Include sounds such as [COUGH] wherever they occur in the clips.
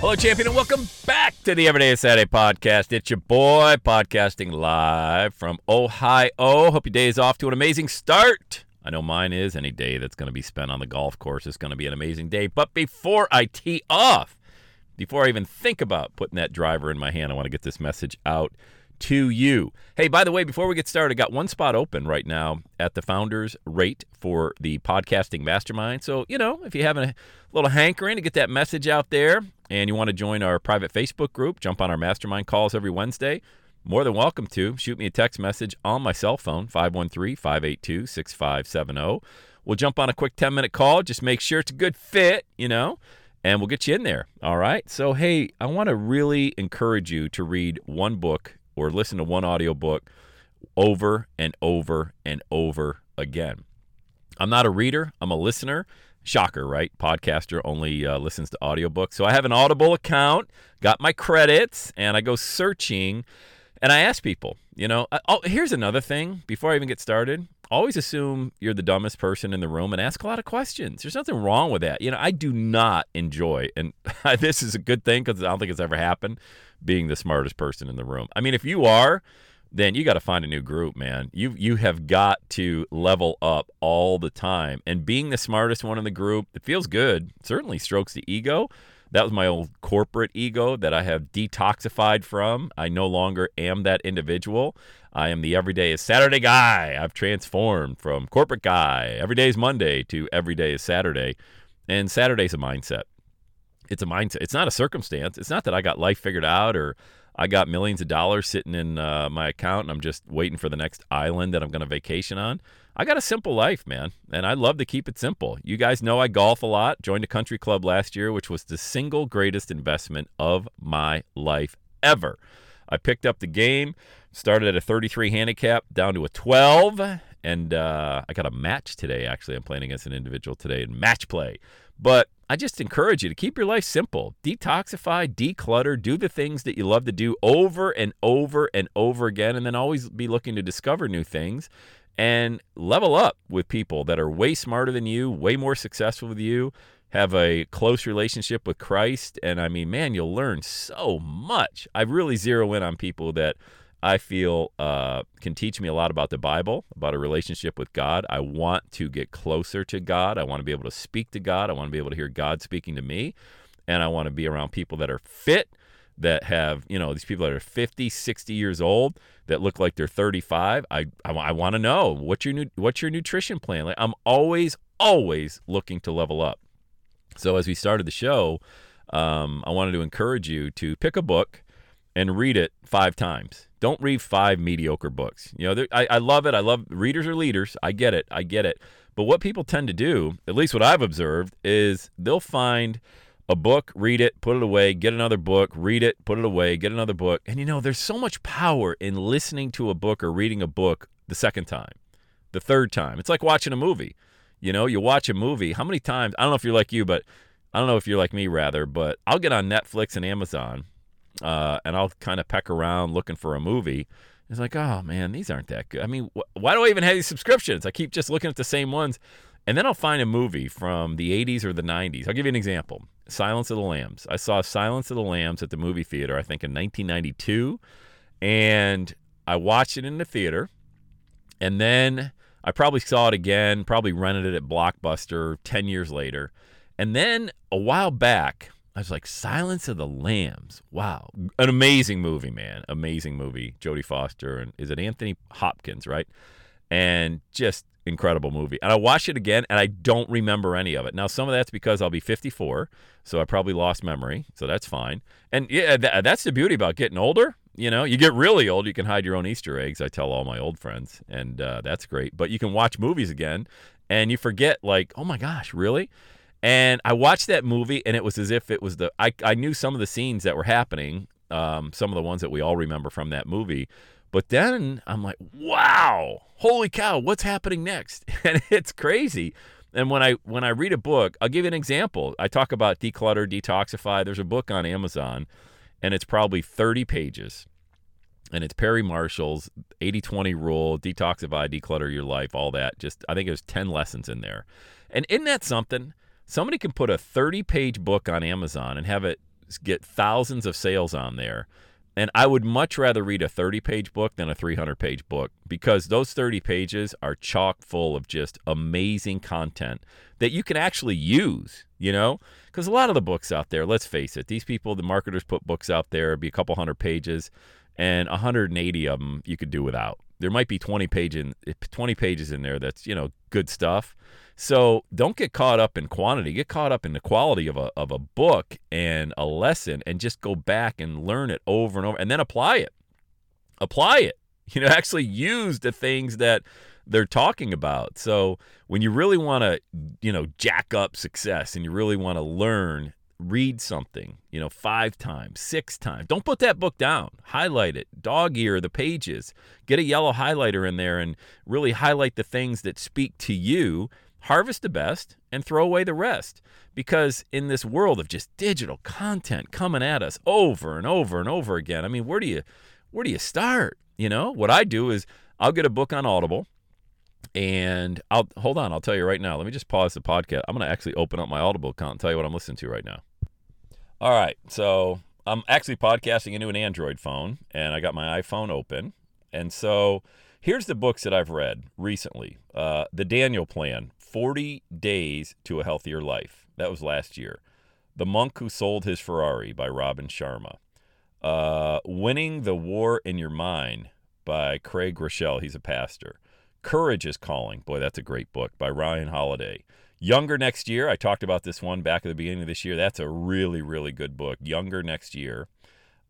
Hello, champion, and welcome back to the Everyday Saturday podcast. It's your boy podcasting live from Ohio. Hope your day is off to an amazing start. I know mine is. Any day that's going to be spent on the golf course is going to be an amazing day. But before I tee off, before I even think about putting that driver in my hand, I want to get this message out to you. Hey, by the way, before we get started, I got one spot open right now at the founders rate for the podcasting mastermind. So, you know, if you have a little hankering to get that message out there and you want to join our private Facebook group, jump on our mastermind calls every Wednesday, more than welcome to. Shoot me a text message on my cell phone, 513 582 6570. We'll jump on a quick 10 minute call. Just make sure it's a good fit, you know, and we'll get you in there. All right. So, hey, I want to really encourage you to read one book or listen to one audiobook over and over and over again. I'm not a reader, I'm a listener. Shocker, right? Podcaster only uh, listens to audiobooks. So I have an Audible account, got my credits, and I go searching and I ask people, you know, oh, here's another thing before I even get started. Always assume you're the dumbest person in the room and ask a lot of questions. There's nothing wrong with that. You know, I do not enjoy, and [LAUGHS] this is a good thing because I don't think it's ever happened, being the smartest person in the room. I mean, if you are, then you got to find a new group, man. You you have got to level up all the time. And being the smartest one in the group, it feels good. It certainly strokes the ego. That was my old corporate ego that I have detoxified from. I no longer am that individual. I am the everyday is Saturday guy. I've transformed from corporate guy. Every day is Monday to every day is Saturday. And Saturday's a mindset. It's a mindset. It's not a circumstance. It's not that I got life figured out or I got millions of dollars sitting in uh, my account and I'm just waiting for the next island that I'm going to vacation on. I got a simple life, man, and I love to keep it simple. You guys know I golf a lot. Joined a country club last year, which was the single greatest investment of my life ever. I picked up the game, started at a 33 handicap down to a 12, and uh, I got a match today. Actually, I'm playing against an individual today in match play. But I just encourage you to keep your life simple. Detoxify, declutter, do the things that you love to do over and over and over again, and then always be looking to discover new things and level up with people that are way smarter than you, way more successful with you, have a close relationship with Christ. And I mean, man, you'll learn so much. I really zero in on people that I feel uh, can teach me a lot about the Bible, about a relationship with God. I want to get closer to God. I want to be able to speak to God. I want to be able to hear God speaking to me. And I want to be around people that are fit, that have, you know, these people that are 50, 60 years old that look like they're 35. I, I, I want to know what's your, new, what's your nutrition plan? Like, I'm always, always looking to level up. So as we started the show, um, I wanted to encourage you to pick a book and read it five times. Don't read five mediocre books. You know, I, I love it. I love readers are leaders. I get it. I get it. But what people tend to do, at least what I've observed, is they'll find a book, read it, put it away, get another book, read it, put it away, get another book. And you know, there's so much power in listening to a book or reading a book the second time, the third time. It's like watching a movie. You know, you watch a movie, how many times? I don't know if you're like you, but I don't know if you're like me, rather, but I'll get on Netflix and Amazon uh, and I'll kind of peck around looking for a movie. It's like, oh man, these aren't that good. I mean, wh- why do I even have these subscriptions? I keep just looking at the same ones. And then I'll find a movie from the 80s or the 90s. I'll give you an example Silence of the Lambs. I saw Silence of the Lambs at the movie theater, I think in 1992. And I watched it in the theater. And then I probably saw it again, probably rented it at Blockbuster 10 years later. And then a while back, I was like, Silence of the Lambs. Wow. An amazing movie, man. Amazing movie. Jodie Foster. And is it Anthony Hopkins, right? and just incredible movie. And I watched it again, and I don't remember any of it. Now, some of that's because I'll be 54, so I probably lost memory, so that's fine. And yeah, th- that's the beauty about getting older. You know, you get really old, you can hide your own Easter eggs. I tell all my old friends, and uh, that's great. But you can watch movies again, and you forget, like, oh my gosh, really? And I watched that movie, and it was as if it was the I, I knew some of the scenes that were happening, um, some of the ones that we all remember from that movie. But then I'm like, wow, holy cow, what's happening next? [LAUGHS] And it's crazy. And when I when I read a book, I'll give you an example. I talk about declutter, detoxify. There's a book on Amazon, and it's probably 30 pages. And it's Perry Marshall's 80-20 rule, detoxify, declutter your life, all that. Just I think there's 10 lessons in there. And isn't that something? Somebody can put a 30-page book on Amazon and have it get thousands of sales on there and I would much rather read a 30 page book than a 300 page book because those 30 pages are chock full of just amazing content that you can actually use, you know? Because a lot of the books out there, let's face it, these people, the marketers put books out there, be a couple hundred pages, and 180 of them you could do without. There might be 20 page in, 20 pages in there that's, you know, good stuff. So don't get caught up in quantity. Get caught up in the quality of a, of a book and a lesson and just go back and learn it over and over and then apply it. Apply it. [LAUGHS] You know, actually use the things that they're talking about. So when you really want to, you know, jack up success and you really want to learn, read something, you know, five times, six times. Don't put that book down. Highlight it. Dog ear the pages. Get a yellow highlighter in there and really highlight the things that speak to you harvest the best and throw away the rest. Because in this world of just digital content coming at us over and over and over again, I mean, where do you where do you start? You know, what I do is I'll get a book on Audible and I'll hold on, I'll tell you right now. Let me just pause the podcast. I'm gonna actually open up my Audible account and tell you what I'm listening to right now. All right, so I'm actually podcasting into an Android phone and I got my iPhone open. And so here's the books that I've read recently. Uh, the Daniel Plan 40 Days to a Healthier Life. That was last year. The Monk Who Sold His Ferrari by Robin Sharma. Uh, Winning the War in Your Mind by Craig Groeschel. He's a pastor. Courage is Calling. Boy, that's a great book by Ryan Holiday. Younger Next Year. I talked about this one back at the beginning of this year. That's a really, really good book. Younger Next Year.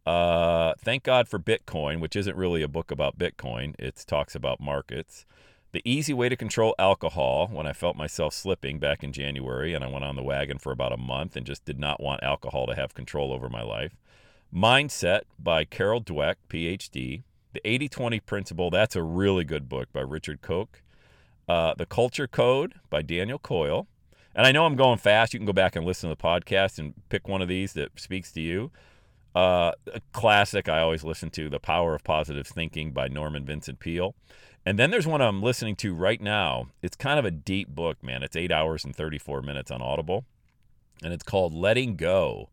Uh, Thank God for Bitcoin, which isn't really a book about Bitcoin. It talks about markets. The easy way to control alcohol when I felt myself slipping back in January and I went on the wagon for about a month and just did not want alcohol to have control over my life. Mindset by Carol Dweck, PhD. The 80 20 Principle, that's a really good book by Richard Koch. Uh, the Culture Code by Daniel Coyle. And I know I'm going fast. You can go back and listen to the podcast and pick one of these that speaks to you. Uh, a classic I always listen to, The Power of Positive Thinking by Norman Vincent Peale. And then there's one I'm listening to right now. It's kind of a deep book, man. It's eight hours and 34 minutes on Audible. And it's called Letting Go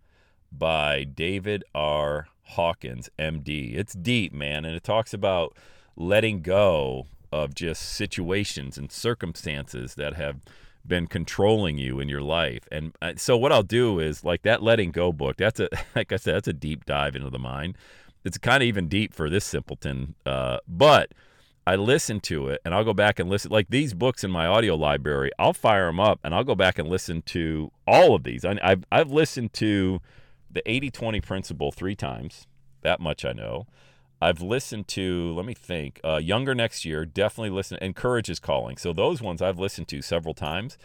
by David R. Hawkins, MD. It's deep, man. And it talks about letting go of just situations and circumstances that have been controlling you in your life. And uh, so what I'll do is like that letting go book. That's a [LAUGHS] like I said, that's a deep dive into the mind. It's kind of even deep for this simpleton. Uh, but I listen to it and I'll go back and listen. Like these books in my audio library, I'll fire them up and I'll go back and listen to all of these. I, have I've listened to the 80 20 principle three times. That much I know. I've listened to, let me think, uh, Younger Next Year, definitely listen. And Courage is Calling. So those ones I've listened to several times.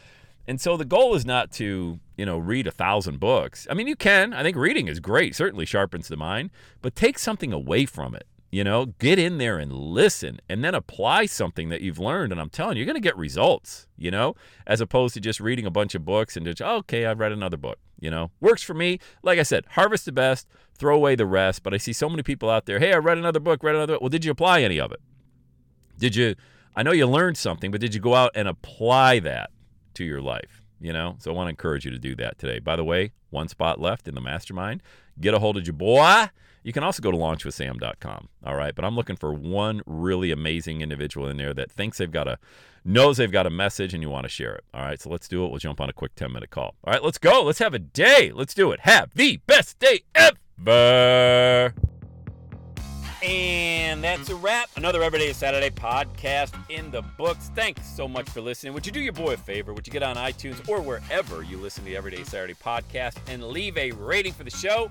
And so the goal is not to, you know, read a thousand books. I mean, you can. I think reading is great, certainly sharpens the mind, but take something away from it. You know, get in there and listen and then apply something that you've learned. And I'm telling you, you're going to get results, you know, as opposed to just reading a bunch of books and just, okay, I've read another book, you know, works for me. Like I said, harvest the best, throw away the rest. But I see so many people out there, hey, I read another book, read another book. Well, did you apply any of it? Did you, I know you learned something, but did you go out and apply that to your life? You know, so I want to encourage you to do that today. By the way, one spot left in the mastermind. Get a hold of your boy you can also go to launchwithsam.com. All right. But I'm looking for one really amazing individual in there that thinks they've got a, knows they've got a message and you want to share it. All right. So let's do it. We'll jump on a quick 10 minute call. All right. Let's go. Let's have a day. Let's do it. Have the best day ever. And that's a wrap. Another Everyday Saturday podcast in the books. Thanks so much for listening. Would you do your boy a favor? Would you get on iTunes or wherever you listen to the Everyday Saturday podcast and leave a rating for the show?